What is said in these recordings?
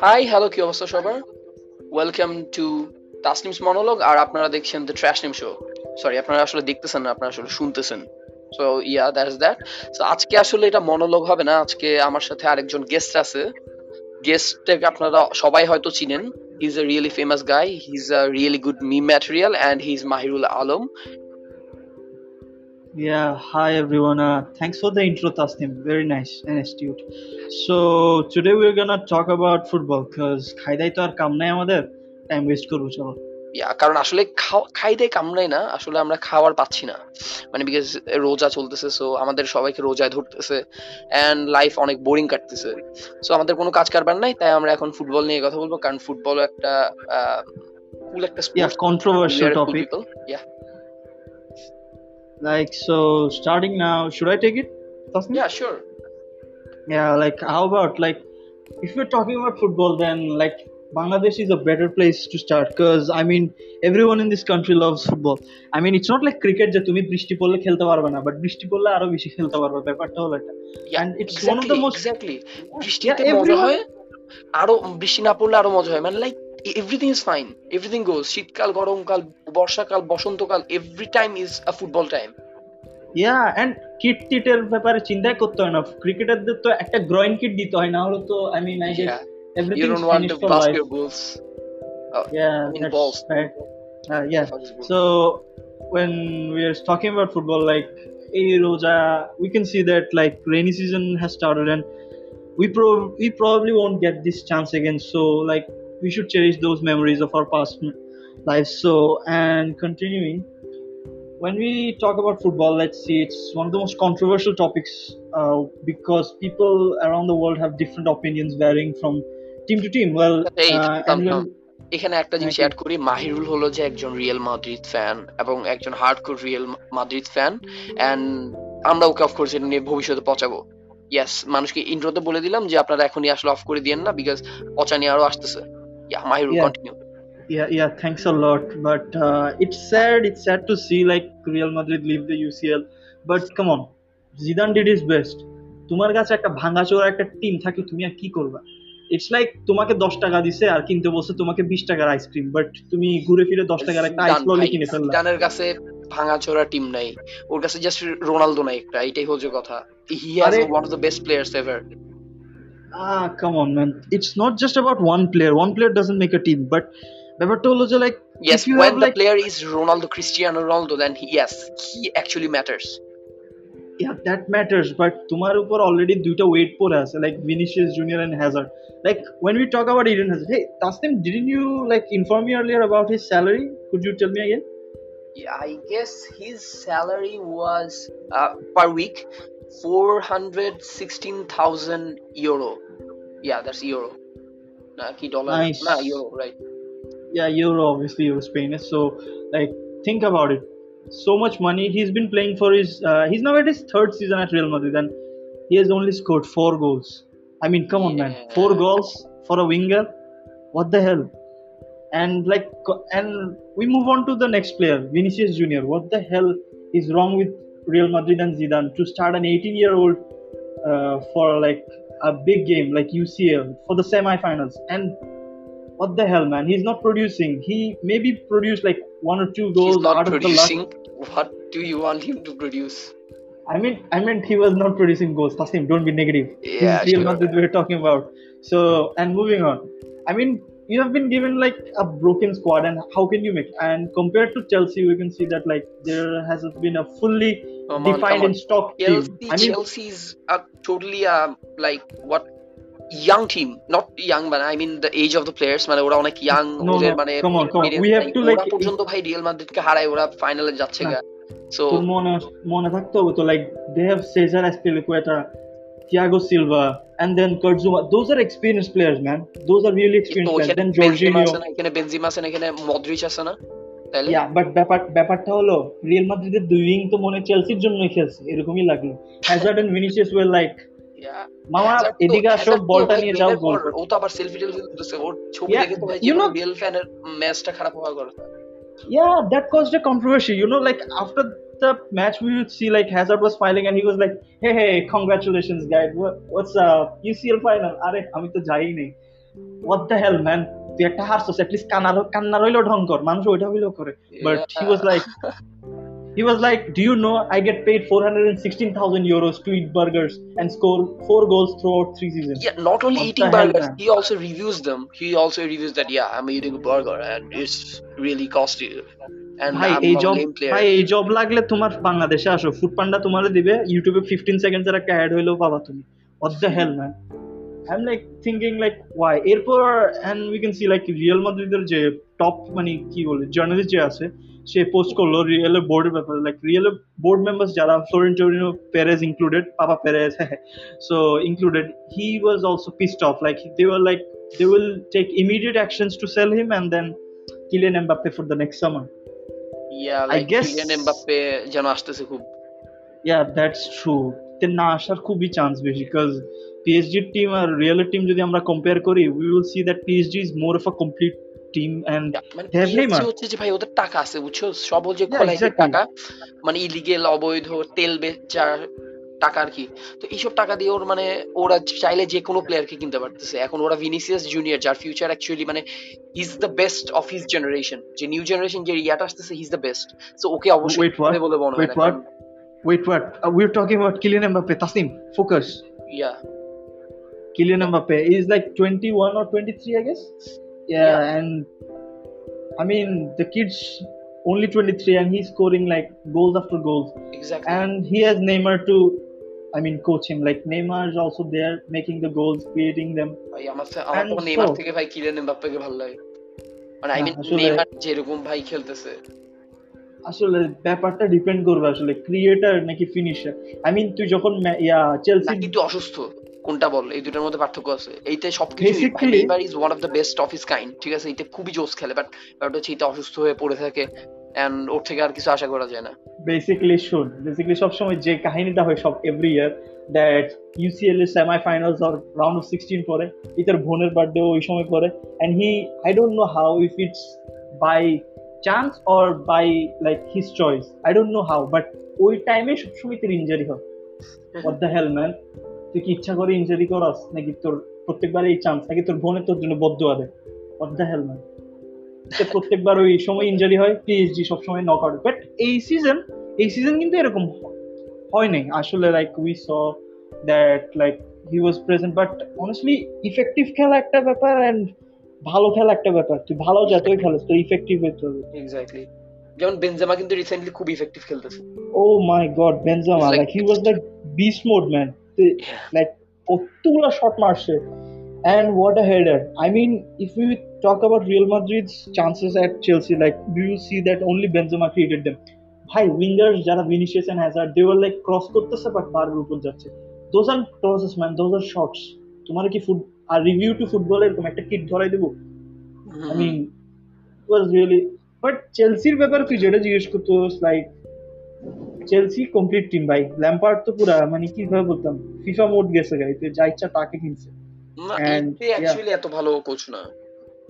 Hi hello কি অবস্থা সবার? ওয়েলকাম টু তাসনিমস মনোলগ আর আপনারা দেখছেন দ্য ট্র্যাশ নিম শো সরি আপনারা আসলে দেখতেছেন না, আপনারা আসলে শুনতেছেন। So yeah that is that so আজকে আসলে এটা মনোলগ হবে না, আজকে আমার সাথে আরেকজন গেস্ট আছে। গেস্টটাকে আপনারা সবাই হয়তো চিনেন। He is a really famous guy he is a really good meme material and he is Mahirul Alam Yeah, hi everyone. Uh, thanks for the intro, Tasnim. Very nice and astute. So today we're gonna talk about football because খাইদাই তো আর কাম নাই আমাদের time waste করব চলো ইয়া কারণ আসলে খাই দেয় কামড়াই না আসলে আমরা খাওয়ার পাচ্ছি না মানে বিকজ রোজা চলতেছে সো আমাদের সবাইকে রোজায় ধরতেছে অ্যান্ড লাইফ অনেক বোরিং কাটতেছে সো আমাদের কোনো কাজ কারবার নাই তাই আমরা এখন ফুটবল নিয়ে কথা বলব কারণ ফুটবল একটা কুল একটা controversial topic yeah like so starting now should i take it Tasnim? yeah sure yeah like how about like if we're talking about football then like Bangladesh is a better place to start because I mean everyone in this country loves football. I mean it's not like cricket যে তুমি বৃষ্টি পড়লে খেলতে পারবে না but বৃষ্টি পড়লে আরও বেশি খেলতে পারবে ব্যাপারটা হলো এটা and it's one of the most exactly বৃষ্টিতে মজা হয় আরও বৃষ্টি না পড়লে আরও মজা হয় মানে like everything is fine everything goes শীতকাল গরমকাল বর্ষাকাল বসন্তকাল every time is a football time yeah and kit টিটের ব্যাপারে চিন্তাই করতে হয় না ক্রিকেটারদের তো একটা গ্রয়েন কিট দিতে হয় না হলে তো I mean I guess your goals uh, yeah in balls right uh, yeah so when we are talking about football like Roja, we can see that like rainy season has started and we pro- we probably won't get this chance again so like we should cherish those memories of our past lives so and continuing when we talk about football, let's see, it's one of the most controversial topics uh, because people around the world have different opinions varying from team to team. Well, uh, এখানে একটা জিনিস add করি মাহিরুল হলো যে একজন real Madrid fan এবং একজন hardcore Real Madrid fan and আমরা ওকে অফ কোর্স এটা নিয়ে ভবিষ্যতে পচাবো ইয়েস মানুষকে ইন্ট্রোতে বলে দিলাম যে আপনারা এখনই আসলে অফ করে দিয়েন না বিকজ পচা নিয়ে আরও আসতেছে yeah Mahirul continue yeah. yeah thanks a lot. But uh, it's sad it's sad to see like real madrid leave the ucl but come on Zidane did is best তোমার কাছে একটা ভাঙাচোরা একটা টিম থাকে তুমি আর কি করবা? ইটস লাইক তোমাকে দশ টাকা দিছে আর কিনতে বলছে তোমাকে বিশ টাকার আইসক্রিম বাট তুমি ঘুরে ফিরে দশ টাকার একটা আইস ললি কিনে ফেললা। জিদানের কাছে ভাঙাচোরা টিম নাই। ওর কাছে জাস্ট রোনালদো নাই একটা এটাই হচ্ছে কথা। He has one of the best players ever Ah, come on, man. It's not just about one player. One player doesn't make a team, but ব্যাপারটা হলো যে like yes when the like, player is Ronaldo Cristiano Ronaldo then he, yes he actually matters yeah that matters but তোমার উপর already দুইটা wait পড়ে আছে like Vinicius Junior and Hazard like when we talk about Eden Hazard hey Tasnim didn't you like inform me earlier about his salary could you tell me again yeah I guess his salary was uh, per week 416,000 euro. Yeah that's euro. Nah, ki dollar. Nice. nah euro right. Yeah euro obviously euro spain so like think about it. So much money. He's been playing for his uh, he's now at his third season at real madrid and he has only scored four goals. I mean come on yeah. man. Four goals for a winger? What the hell? And like and we move on to the next player vinicius junior. What the hell is wrong with real madrid and zidane to start an 18 year old uh, for like a big game like ucl for the semi-finals and what the hell, man? He's not producing. He maybe produced like one or two goals He's not out producing. of the last. What do you want him to produce? I mean, I meant he was not producing goals. Tassim, don't be negative. Yeah, Real sure. Madrid we're talking about. So, and moving on. I mean, you have been given like a broken squad, and how can you make? And compared to Chelsea, we can see that like there has been a fully come defined in stock Chelsea, team. I mean, Chelsea's a totally uh, like what young team not young মানে I mean the age of the players মানে ওরা অনেক young ওদের have we have to like ওরা পর্যন্ত ভাই Real মাদ্রিদকে হারায় ওরা ফাইনালে যাচ্ছে গা। সো মনে মনে থাকতে হবে তো like they have Cesar Azpilicueta Thiago Silva and then Kurtzuma those are experienced players man. Those are really experienced players. then Jorginho এখানে বেনজিমা আছে এখানে মডরিচ আছে না বাট ব্যাপার ব্যাপারটা হলো রিয়াল মাদ্রিদের দুই উইং তো মনে চেলসির জন্যই খেলছে এরকমই লাগল Hazard and Vinicius were like মামা এদিকে আসো বলটা নিয়ে যাও গোল ও তো আবার সেলফি টেলফি দিতেছে ওর ছবি দেখে তো ভাই রিয়েল ফ্যানের ম্যাচটা খারাপ হওয়ার কথা yeah that caused a controversy you know like after the match we would see like Hazard was smiling and he was like, "Hey, hey, congratulations, guys! What, what's up? UCL final? আরে আমি তো যাই নেই What the hell, man? তুই একটা হারছস at least কান্নার কান্নার হইলেও ঢং কর মানুষ ওইটা হইলেও করে but he was like he was like, "Do you know I get paid 416,000 euros to eat burgers and score four goals throughout three seasons?" Yeah, not only What eating the hell, he also reviews them. He also reviews that yeah, I'm eating a burger and it's really costly. And ভাই এই job ভাই এই job লাগলে তোমার বাংলাদেশে আসো food পান্ডা তোমার দিবে ইউটিউবে 15 সেকেন্ডস এর একটা অ্যাড হইলেও পাবা তুমি what the hell man am like thinking like why এরপর and we can see like Real মাদ্রিদের যে টপ মানে কি বলে জার্নালিস্ট যে আছে সে পোস্ট করল রিয়েলের বোর্ডের ব্যাপারে লাইক রিয়েলের বোর্ড মেম্বার্স যারা Florentino Perez included Papa Perez so included he was also pissed off like they were like they will take immediate actions to sell him and then Kylian Mbappe for the next summer Yeah, I guess- Kylian Mbappe যেন আসতেছে খুব yeah that's true না আসার খুবই chance বেশি because পিএসজির team আর রিয়েলের টিম যদি আমরা কম্পেয়ার করি we will see that PSG is more of a complete team and মানে. হচ্ছে যে ভাই ওদের টাকা আছে বুঝছ? সব যে খোলাই টাকা মানে ইলিগেল অবৈধ তেল বেচা টাকা আর কি। তো এইসব টাকা দিয়ে ওর মানে ওরা চাইলে যে কোনো প্লেয়ারকে কিনতে পারতেছে। এখন ওরা ভিনিসিয়াস জুনিয়র যার ফিউচার অ্যাকচুয়ালি মানে is the best of his generation যে নিউ জেনারেশন যে ইয়াটা আসতেছে his the best so okay অবশ্যই বলে মনে হয় wait what? uh, we're talking about Kylian Mbappe Tasim focus. Yeah Kylian Mbappe is like 21 or 23 I guess yeah, Yeah. and I mean the kid's only 23 and he's scoring like goals after goals exactly and he has Neymar to I mean coach him like Neymar is also there making the goals creating them ভাই আমার আমার তো Neymar থেকে ভাই Kylian এমবাপ্পেকে ভালো লাগে মানে আই মিন আসলে- নেইমার যেরকম ভাই খেলতেছে আসলে ব্যাপারটা ডিপেন্ড করবে আসলে ক্রিয়েটার নাকি ফিনিশার আই মিন তুই যখন ইয়া চেলসি তুই অসুস্থ কোনটা বল? এই দুটার মধ্যে পার্থক্য আছে। এইটা সবকিছু Neymar is one of the best of his kind ঠিক আছে? এটা খুবই জোস খেলে বাট বাট হচ্ছে এটা অসুস্থ হয়ে পড়ে থাকে এন্ড ওর থেকে আর কিছু আশা করা যায় না। বেসিক্যালি শুন বেসিক্যালি সবসময় যে কাহিনীটা হয় সব এভরি ইয়ার দ্যাট ইউসিএল এর semi finals or round of sixteen পরে ইতার বোনের বার্থডে ওই সময় পরে and he I don't know how if it's by chance or by like his choice I don't know how but ওই টাইমে সবসময় তোর ইঞ্জারি হয়। হোয়াট দ্য হেল ম্যান তুই কি ইচ্ছা করে ইঞ্জারি করাস? নাকি তোর প্রত্যেকবার এই চান্স নাকি তোর বোনের তোর জন্য বদ্ধ হবে হোয়াট দ্য হেল ম্যান প্রত্যেকবার ওই সময় ইঞ্জারি হয় পিএইচডি সবসময় নক আউট বাট এই সিজন এই সিজন কিন্তু এরকম হয় নাই। আসলে like we saw that like he was present but honestly effective খেলা একটা ব্যাপার অ্যান্ড ভালো খেলা একটা ব্যাপার। তুই ভালো যতই খেলিস তোর ইফেক্টিভ হইতে হবে। এক্স্যাক্টলি যেমন বেনজেমা কিন্তু রিসেন্টলি খুব ইফেক্টিভ খেলতেছে। ও my god Benzema like he was like beast mode man like কতগুলো শট মারছে। And what a header. I mean, if we talk about real madrid's chances at chelsea, like, do you see that only benzema created them? ভাই winger যারা Vinicius and Hazard they were like cross করতেছে but বারের উপর যাচ্ছে। Those are crosses man those are shots তোমার কি foot আর review two football এরকম একটা কিট ধরাই দেবো? I mean was really but চেলসির ব্যাপারে তুই যেটা জিজ্ঞেস করতো লাইক চেলসি কমপ্লিট টিম ভাই। ল্যাম্পার্ড তো পুরা মানে কীভাবে বলতাম? ফিফা মোড গেছে গাই তুই যা ইচ্ছা তাকে কিনছে। এতে অ্যাকচুয়ালি এত ভালো কোচ না।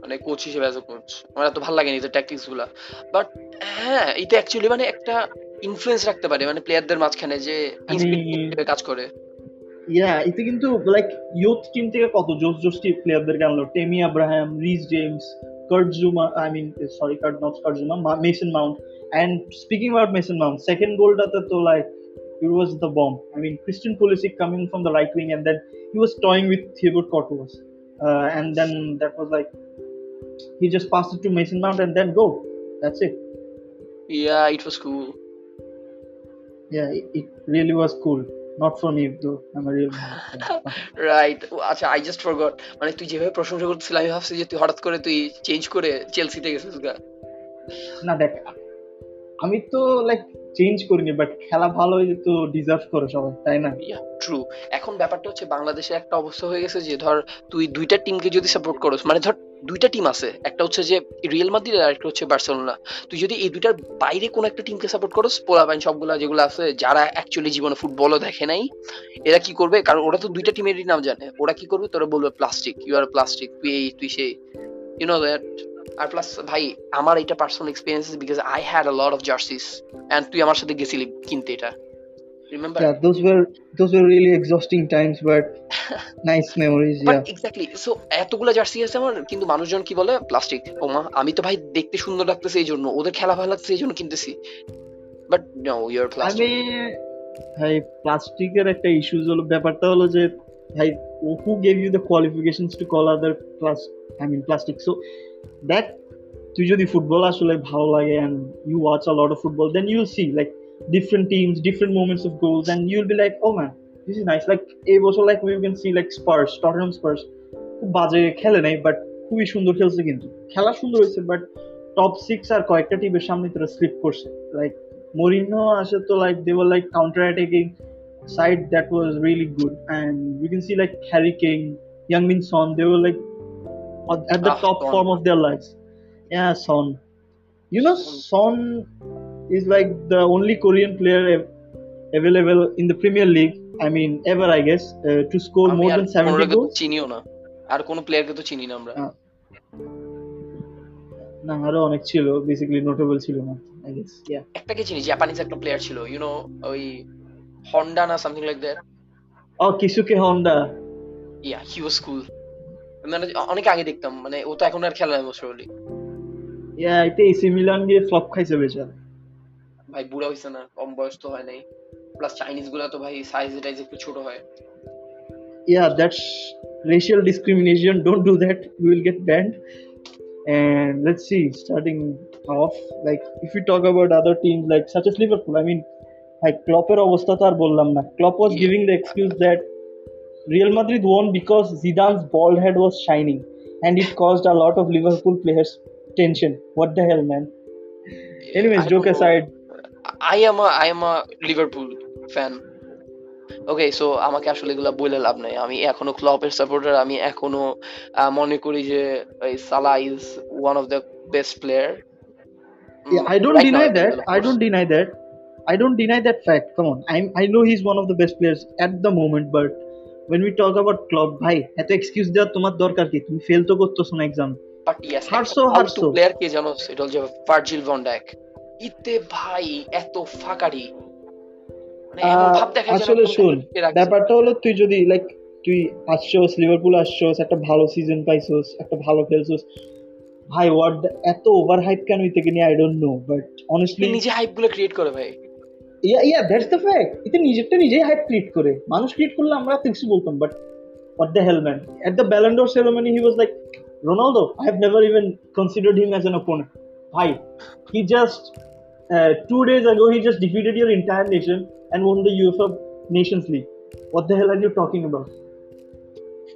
মানে কোচ হিসেবে এজ কোচ আমার এত ভালো লাগেনি এতে ট্যাকটিক্সগুলা। বাট হ্যাঁ এটা অ্যাকচুয়ালি মানে একটা ইনফ্লুয়েন্স রাখতে পারে। মানে প্লেয়ারদের মাঝখানে যে কাজ করে। ইয়া এতে কিন্তু লাইক ইয়ুথ টিম থেকে কত জোস জোস প্লেয়ারদেরকে আনলো? Tammy Abraham Reece James Kurt Zouma I mean sorry Kurt not Kurt Zouma Mason Mount and speaking about Mason Mount second গোলটাতে তো like it was the bomb. I mean, Christian Pulisic coming from the right wing, and then he was toying with Thibaut Courtois, uh, and then that was like he just passed it to Mason Mount, and then go. That's it. Yeah, it was cool. Yeah, it, it really was cool. Not for me though. I'm a real. Right আচ্ছা I just forgot মানে তুই যেভাবে প্রশংসা করতেছিলি আমি ভাবছি যে তুই হঠাৎ করে তুই চেঞ্জ করে চেলসিতে গেছিস না দেখ আমি তো লাইক চেঞ্জ করিনি বাট খেলা ভালো হয়ে তো ডিজার্ভ করে সবাই, তাই না? ট্রু এখন ব্যাপারটা হচ্ছে বাংলাদেশের একটা অবস্থা হয়ে গেছে যে, ধর, তুই দুইটা টিমকে যদি সাপোর্ট করস মানে ধর, দুইটা টিম আছে, একটা হচ্ছে যে রিয়েল মাদ্রিদ আর একটা হচ্ছে বার্সেলোনা তুই যদি এই দুইটার বাইরে কোনো একটা টিমকে সাপোর্ট করস, পোলাপাইন সবগুলা যেগুলো আছে, যারা অ্যাকচুয়ালি জীবনে ফুটবলও দেখে নাই, এরা কি করবে? কারণ ওরা তো দুইটা টিমেরই নাম জানে। ওরা কি করবে? তোরা বলবে প্লাস্টিক ইউ আর প্লাস্টিক তুই এই, তুই সেই। You know that are plus ভাই আমার এটা personal experience because I had a lot of jerseys and তুই আমার সাথে গেছিলি কিনতে এটা remember Yeah, those were those were really exhausting times, but nice memories. But Yeah. Exactly so এতগুলো জার্সি আছে আমার কিন্তু মানুষজন কি বলে প্লাস্টিক ওমা আমি তো ভাই দেখতে সুন্দর লাগতেছে এই জন্য ওদের খেলা ভালো লাগতেছে এই জন্য কিনতেছি but no your plastic mean, ভাই প্লাস্টিকের একটা ইস্যুস হলো ব্যাপারটা হলো যে gave you the qualifications to call other plus I mean plastic so that তুই যদি ফুটবল আসলে ভালো লাগে and you watch a lot of football then you'll see like different teams different movements of goals and you'll be like oh man this is nice like এই বছর like we can see like Spurs Tottenham Spurs খুব বাজে খেলে নাই but খুবই সুন্দর খেলছে কিন্তু। খেলা সুন্দর হয়েছে বাট টপ সিক্স আর কয়েকটা টিমের সামনে তারা স্লিপ করছে। লাইক Mourinho আসে তো, like, they were, like, counter-attacking side that was really good and you can see like Harry Kane, Young Min Son, they were like at at the Ah, top Son. form of their lives. Yeah, Son. You know, Son is like the only Korean player av- available in the Premier League. I mean, ever I guess uh, to score আমি more আর than 70 কোনোটাকে তো goals. চিনিও না আর কোনো প্লেয়ারকে তো চিনি না আমরা আহ, না আরো অনেক ছিল বেসিক্যালি নোটেবল ছিল না আই গেস ইয়া একটাকে চিনি জাপানিজ একটা প্লেয়ার ছিল ইউ নো ওই হন্ডা না something like that oh Keisuke Honda yeah he was cool মানে অনেক আগে দেখতাম মানে ও তো এখন আর খেলা নাই মোস্ট প্রবাবলি ইয়া এটা এসি মিলান দিয়ে ফ্লপ খাইছে বেচারা ভাই বুড়া হইছে না কম বয়স তো হয় নাই প্লাস চাইনিজগুলা তো ভাই সাইজ টাইজ একটু ছোট হয় yeah that's racial discrimination don't do that we will get banned and let's see starting off like if we talk about other teams like such as liverpool i mean like Kloppের অবস্থা তো আর বললাম না Klopp was Yeah. giving the excuse that Real Madrid won because Zidane's bald head was shining and it caused a lot of Liverpool players tension what the hell man anyways I joke don't know. aside I am a I am a Liverpool fan. Okay so আমাকে আসলে এগুলা বলে লাভ নাই আমি এখনও ক্লবের supporter আমি এখনও মনে করি যে Salah is one of the best player Yeah, I don't deny that. I don't deny that. I don't deny that fact. Come on, I'm I know he's one of the best players at the moment, but when we talk about club, ভাই এত excuse দেওয়ার তোমার দরকার কি? তুমি fail তো করতেছো না এক্সাম বাট ইয়েস। প্লেয়ার কে জানো? এটা হচ্ছে ভার্জিল ভন ড্যাক ইতে ভাই এত ফাকারি। মানে আসলে শোন ব্যাপারটা হলো তুই যদি লাইক তুই আসছোস লিভারপুল আসছোস একটা ভালো সিজন পাইছোস একটা ভালো খেলছোস ভাই ওয়ার্ড এত ওভার হাইপ কেন থেকে নিয়ে? I don't know but honestly নিজে হাইপগুলো ক্রিয়েট করে ভাই। Yeah yeah that's the fact এতে নিজেরটা নিজেই হাইপ ক্রিয়েট করে। মানুষ ক্রিয়েট করলে আমরা কিছু বলতাম but what the hell at the Ballon d'Or ceremony he was like Ronaldo I have never even considered him as an opponent ভাই he just two days ago, he just defeated your entire nation and won the UEFA Nations League. What the hell are you talking about?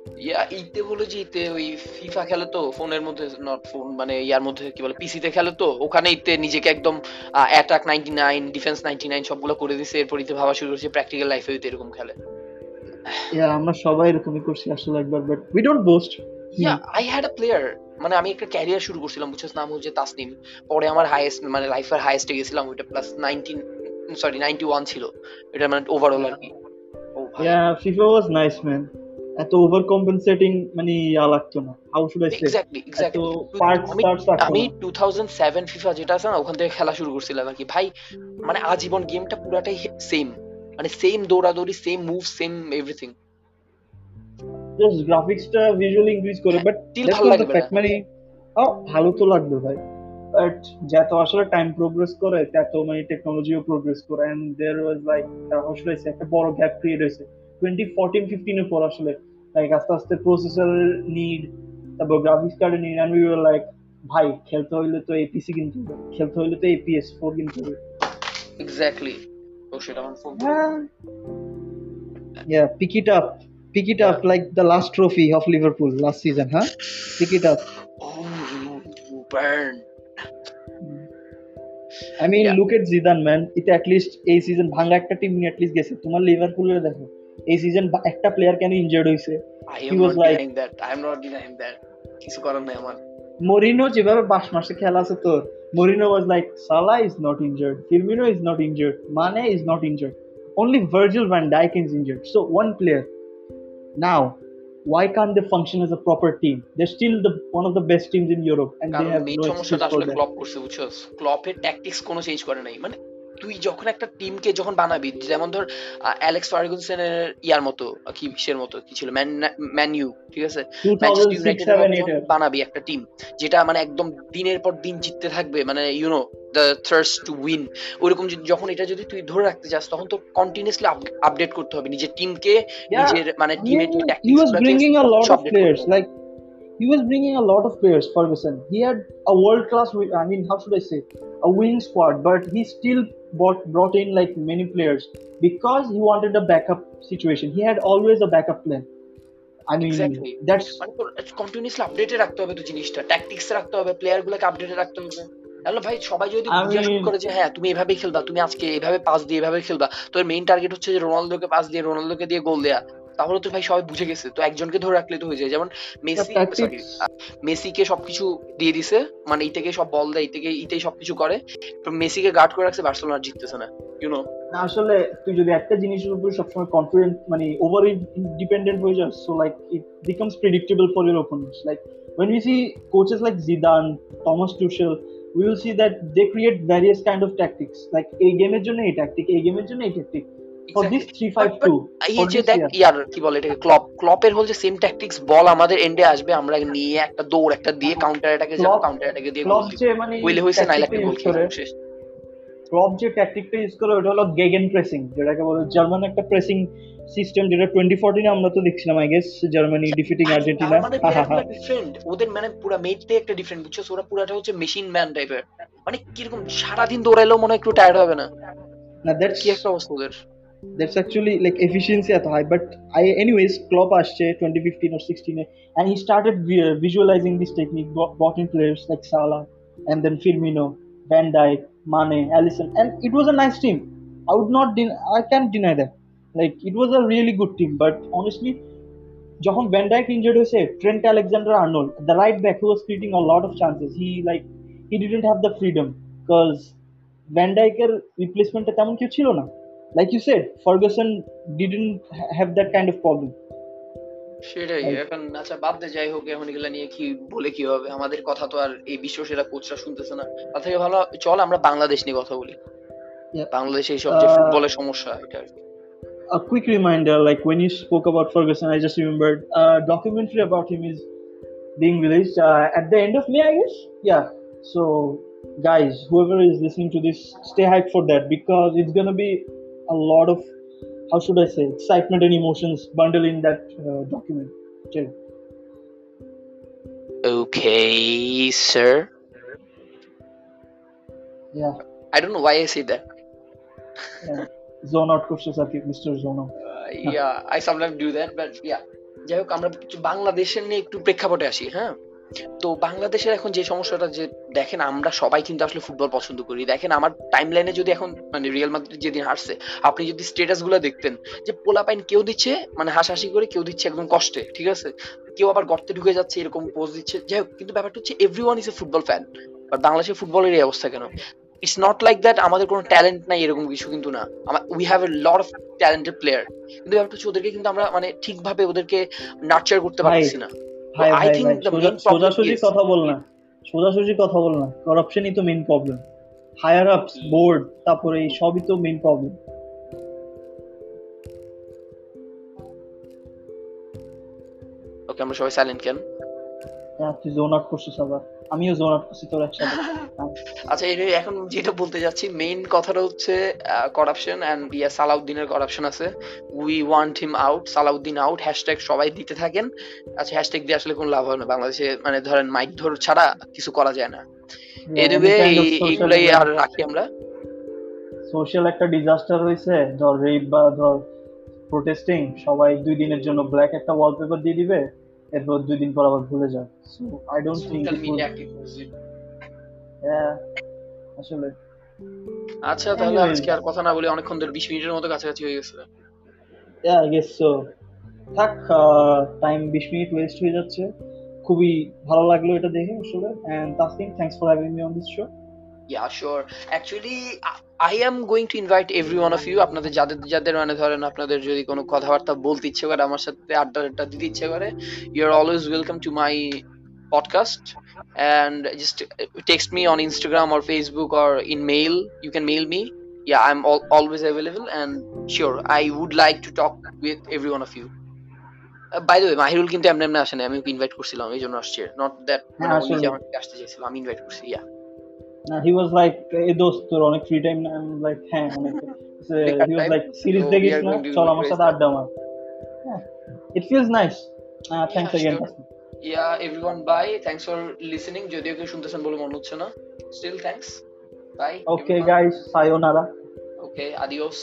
Yeah ইতে হলো যে ইতে ওই FIFA খেলে তো ফোনের মধ্যে নট ফোন মানে ইয়ার মধ্যে কি বলে পিসিতে খেলে তো ওখানে ইতে নিজেকে একদম attack ninety nine defence ninety nine সবগুলো করে দিছে এরপর ইতে ভাবা শুরু করছে প্র্যাকটিক্যাল লাইফে ইতে এরকম খেলে। Yeah, আমরা সবাই এরকমই করছি আসলে একবার but we don't boast yeah I had a player মানে আমি একটা ক্যারিয়ার শুরু করছিলাম বুঝছিস নাম হচ্ছে তাসনিম। পরে আমার হাইয়েস্ট মানে লাইফের হাইয়েস্টে গেছিলাম ওইটা plus nineteen sorry ninety one ছিল। এটা মানে ওভারঅল আর কি। Yeah FIFA was nice man এত ওভার কম্পেনসেটিং মানে ইয়া লাগতো না how should I say exactly exactly parts আমি পার্টস লাগতো আমি না। টু থাউজেন্ড সেভেন ফিফা যেটা আছে না ওখান থেকে খেলা শুরু করছিলাম আর কি। ভাই মানে আজীবন গেমটা পুরাটাই সেম মানে সেম দৌড়াদৌড়ি same move same everything just গ্রাফিক্সটা visually increase করে বাট দ্যাটস ভালো লাগবে ফ্যাক্ট মানে ও ভালো তো লাগবে ভাই। বাট যত আসলে টাইম প্রোগ্রেস করে তত মানে টেকনোলজিও প্রোগ্রেস করে। এন্ড দেয়ার ওয়াজ লাইক আসলে একটা বড় গ্যাপ ক্রিয়েট হয়েছে। টোয়েন্টি ফোরটিন ফিফটিন পর আসলে লাইক আস্তে আস্তে প্রসেসর নিড তারপর গ্রাফিক্স কার্ডের নিড এন্ড উই লাইক ভাই খেলতে হইলে তো এপিসি কিনতে হবে খেলতে হইলে তো এপিএস ফোর কিনতে হবে এক্স্যাক্টলি তো সেটা আমার phone Yeah, pick it up. Pick it up like the last trophy of Liverpool last season, huh? Pick it up. Oh burn I mean, Yeah. look at Zidane, man. এটা at least এই season ভাঙা একটা team নিয়ে at least গেছে তোমার লিভারপুলের দেখো এই সিজন একটা প্লেয়ার কেন ইনজার্ড হইছে? Not like- denying that I am not denying that কিছু করার নাই আমার। মরিনো যেভাবে বাস মাসে খেলা আছে তোর Mourinho was like Salah is not injured Firmino is not injured মানে is not injured only Virgil van Dijk is injured. So one player. Now why can't they function as a proper team? They're still the one of the best teams in Europe, and they have no excuse for that. Klopp করছে বুঝছস ক্লপের tactics কোনো change করে নাই। মানে তুই যখন একটা টিমকে যখন বানাবি যেমন ধর অ্যালেক্স ফার্গুসনের ইয়ার মতো কি বিশ্বের মতো কি ছিল ম্যান ম্যান ইউ ঠিক আছে ম্যানচেস্টার ইউনাইটেড 7, 8 যখন বানাবি একটা টিম যেটা মানে একদম দিনের পর দিন জিততে থাকবে মানে you know the thirst to win যখন এটা যদি তুই ধরে রাখতে চাস তখন তো কন্টিনিউসলি আপডেট করতে হবে নিজের টিমকে নিজের মানে টিমের যে tactics. Like he was bringing a lot of players. Ferguson. He had a world class. I mean, how should I say? A winning squad, but he still brought brought in like many players because he wanted a backup situation. He had always a backup plan. I mean, Exactly. that's মানে তোর continuously আপডেটে রাখতে হবে তো জিনিসটা tactics রাখতে হবে player গুলোকে আপডেটে রাখতে হবে তাহলে ভাই সবাই যদি জিজ্ঞাসা করে যে হ্যাঁ তুমি এভাবেই খেলবা তুমি আজকে এভাবে পাস দিয়ে এভাবে খেলবা তোর মেইন টার্গেট হচ্ছে যে রোনালদোকে পাস দিয়ে রোনালদোকে দিয়ে গোল দেয়া তাহলে তো ভাই সবাই বুঝে গেছে। তো একজনকে ধরে রাখলে তো হয়ে যায়। যেমন মেসি মেসিকে সবকিছু দিয়ে দিছে। মানে এই থেকে সব বল দেয় এই থেকে ইতেই সবকিছু করে। তো মেসিকে গার্ড করে রাখছে বার্সেলোনা আর জিততেছে না। ইউনো না আসলে তুই যদি একটা জিনিসের উপর সবসময় কনফিডেন্ট মানে ওভার ডিপেন্ডেন্ট হয়ে যাস so like it becomes predictable for your opponents like when we see coaches like Zidane, Thomas Tuchel, we will see that they create various kind of tactics. Like এই গেমের জন্য এই tactic, এই গেমের জন্য এই tactic. For this three five two, এই যে দেখ ইয়ার কি বলে এটাকে ক্লপ ক্লপের হল যে সেম ট্যাকটিক্স বল আমাদের এন্ডে আসবে আমরা নিয়ে একটা দৌড় একটা দিয়ে কাউন্টার অ্যাটাকে যাব Klopp- কাউন্টার অ্যাটাকে দিয়ে গোল যে মানে উইলে হইছে নাইলে একটা গোল করে, শেষ। Klopp যে ট্যাকটিকটা ইউজ করে ওটা হলো গেগেন প্রেসিং যেটাকে বলে জার্মান একটা প্রেসিং সিস্টেম যেটা টোয়েন্টি ফোরটিনে আমরা তো দেখছিলাম I guess Germany defeating Argentina different ওদের মানে পুরো মেটতে একটা ডিফারেন্ট বুঝছ? ওরা পুরাটা হচ্ছে মেশিন ম্যান টাইপের মানে কীরকম সারাদিন দৌড়াইলেও মনে হয় একটু টায়ার্ড হবে না। না দ্যাটস কি একটা অবস্থা ওদের? that's actually like efficiency at high but i anyways Klopp আসছে 2015 or 16 A, and he started vi- visualizing this technique brought, brought in players like Salah and then Firmino Van Dijk Mane Alisson and it was a nice team i would not den- i can't deny that like it was a really good team but honestly যখন Van Dijk injured হয়েছে Trent Alexander-Arnold the right back who was creating a lot of chances he like he didn't have the freedom because Van Dijk'ের রিপ্লেসমেন্টে তেমন কেউ ছিল না like you said, Ferguson didn't ha- have that kind of problem. সেটাই এখন আচ্ছা বাদ দে যাই হোক এখন এগুলা নিয়ে কি বলে কি হবে আমাদের কথা তো আর এই বিশ্ব সেরা কোচরা শুনতেছে না তার থেকে ভালো চল আমরা বাংলাদেশ নিয়ে কথা বলি. বাংলাদেশে এইসব যে Uh, ফুটবলের সমস্যা এটা A quick reminder, like when you spoke about Ferguson, I just remembered a documentary about him is being released uh, at the end of May, I guess. Yeah. So, guys, whoever is listening to this, stay hyped for that because it's gonna be a lot of, how should I say, excitement and emotions bundled in that uh, document. Chill. Okay, sir. Yeah. I don't know why I say that. yeah. Zone out coaches are Mr. Zone out. Uh, yeah, I sometimes do that, but yeah. যাই হোক আমরা একটু বাংলাদেশের নিয়ে একটু প্রেক্ষাপটে আসি হ্যাঁ তো বাংলাদেশের এখন যে সমস্যাটা যে দেখেন আমরা সবাই কিন্তু আসলে ফুটবল পছন্দ করি। দেখেন আমার টাইম লাইনে যদি এখন মানে রিয়াল মাদ্রিদ যেদিন হারছে আপনি যদি স্ট্যাটাসগুলো দেখতেন যে পোলাপাইন কেউ দিচ্ছে মানে হাসাহাসি করে কেউ দিচ্ছে একদম কষ্টে ঠিক আছে? কেউ আবার গর্তে ঢুকে যাচ্ছে এরকম পোজ দিচ্ছে। যাই হোক কিন্তু ব্যাপারটা হচ্ছে every one is a football fan but বাংলাদেশের ফুটবলের এই অবস্থা কেন? ইটস নট লাইক দ্যাট আমাদের কোনো ট্যালেন্ট নাই এরকম কিছু কিন্তু না। We have a lot of talented player কিন্তু ব্যাপারটা হচ্ছে ওদেরকে কিন্তু আমরা মানে ঠিকভাবে ওদেরকে নার্চার করতে পারছি না। ভাই main problem সোজাসুজি কথা বল না। সোজাসুজি কথা বল না। করাপশনই তো main problem higher ups board তারপরে এই সবই তো মেইন প্রবলেম ওকে আমরা সবাই সাইলেন্ট কেন? তুই জোন আউট করছিস আবার। আমিও জোন আউট করছি তোর একসাথে। আচ্ছা এই এখন যেটা বলতে যাচ্ছি মেইন কথাটা হচ্ছে করাপশন এন্ড ইয়া সালাউদ্দিনের করাপশন আছে। We want him out Salahuddin out hashtag সবাই দিতে থাকেন। আচ্ছা হ্যাশট্যাগ দিয়ে আসলে কোনো লাভ হয় না। বাংলাদেশে মানে ধরেন মাইক ধর ছাড়া কিছু করা যায় না। এইগুলাই আর রাখি আমরা। সোশ্যাল একটা ডিজাস্টার হয়েছে। ধর রেপ বা ধর প্রোটেস্টিং সবাই দুই দিনের জন্য ব্ল্যাক একটা ওয়ালপেপার দিয়ে দিবে। এরপর দুই দিন পর আবার ভুলে যাও। So I don't think media আসলে। আচ্ছা তাহলে আজকে আর কথা না বলে অনেকক্ষণ ধরে বিশ মিনিটের মতো কাছাকাছি হয়ে গেছে। Yeah, I guess so. থাক টাইম বিশ মিনিট ওয়েস্ট হয়ে যাচ্ছে। খুবই ভালো লাগল এটা দেখে আসলে। And Taslim thanks for having me on this show Yeah, sure. Actually, I- I am going to invite every one of you. আপনাদের যাদের যাদের মানে ধরেন আপনাদের যদি কোনো কথাবার্তা বলতে ইচ্ছে করে আমার সাথে আড্ডা আড্ডা দিতে ইচ্ছে করে you are always welcome to my podcast and just uh, text me on Instagram or Facebook or in mail. You can mail me. Yeah, I'm al- always available and sure, I would like to talk with every one of you. By the way Mahirul কিন্তু এমনি এমনি আসে না আমি ওকে invite করছিলাম এই জন্য আসছে নট দ্যাট মানে হ্যাঁ। আমাকে আসতে চাইছিল আমি ইনভাইট করছি ইয়া Uh, he was like এই দোস্ত তোর অনেক ফ্রি টাইম না আমি লাইক হ্যাঁ অনেক he was like সিরিজ দেখিস না চল আমার সাথে আড্ডা মার it feels nice uh, thanks yeah, again sure. yeah everyone bye thanks for listening যদিও কেউ শুনতেছেন বলে মনে হচ্ছে না still thanks bye okay everyone. guys sayonara okay adios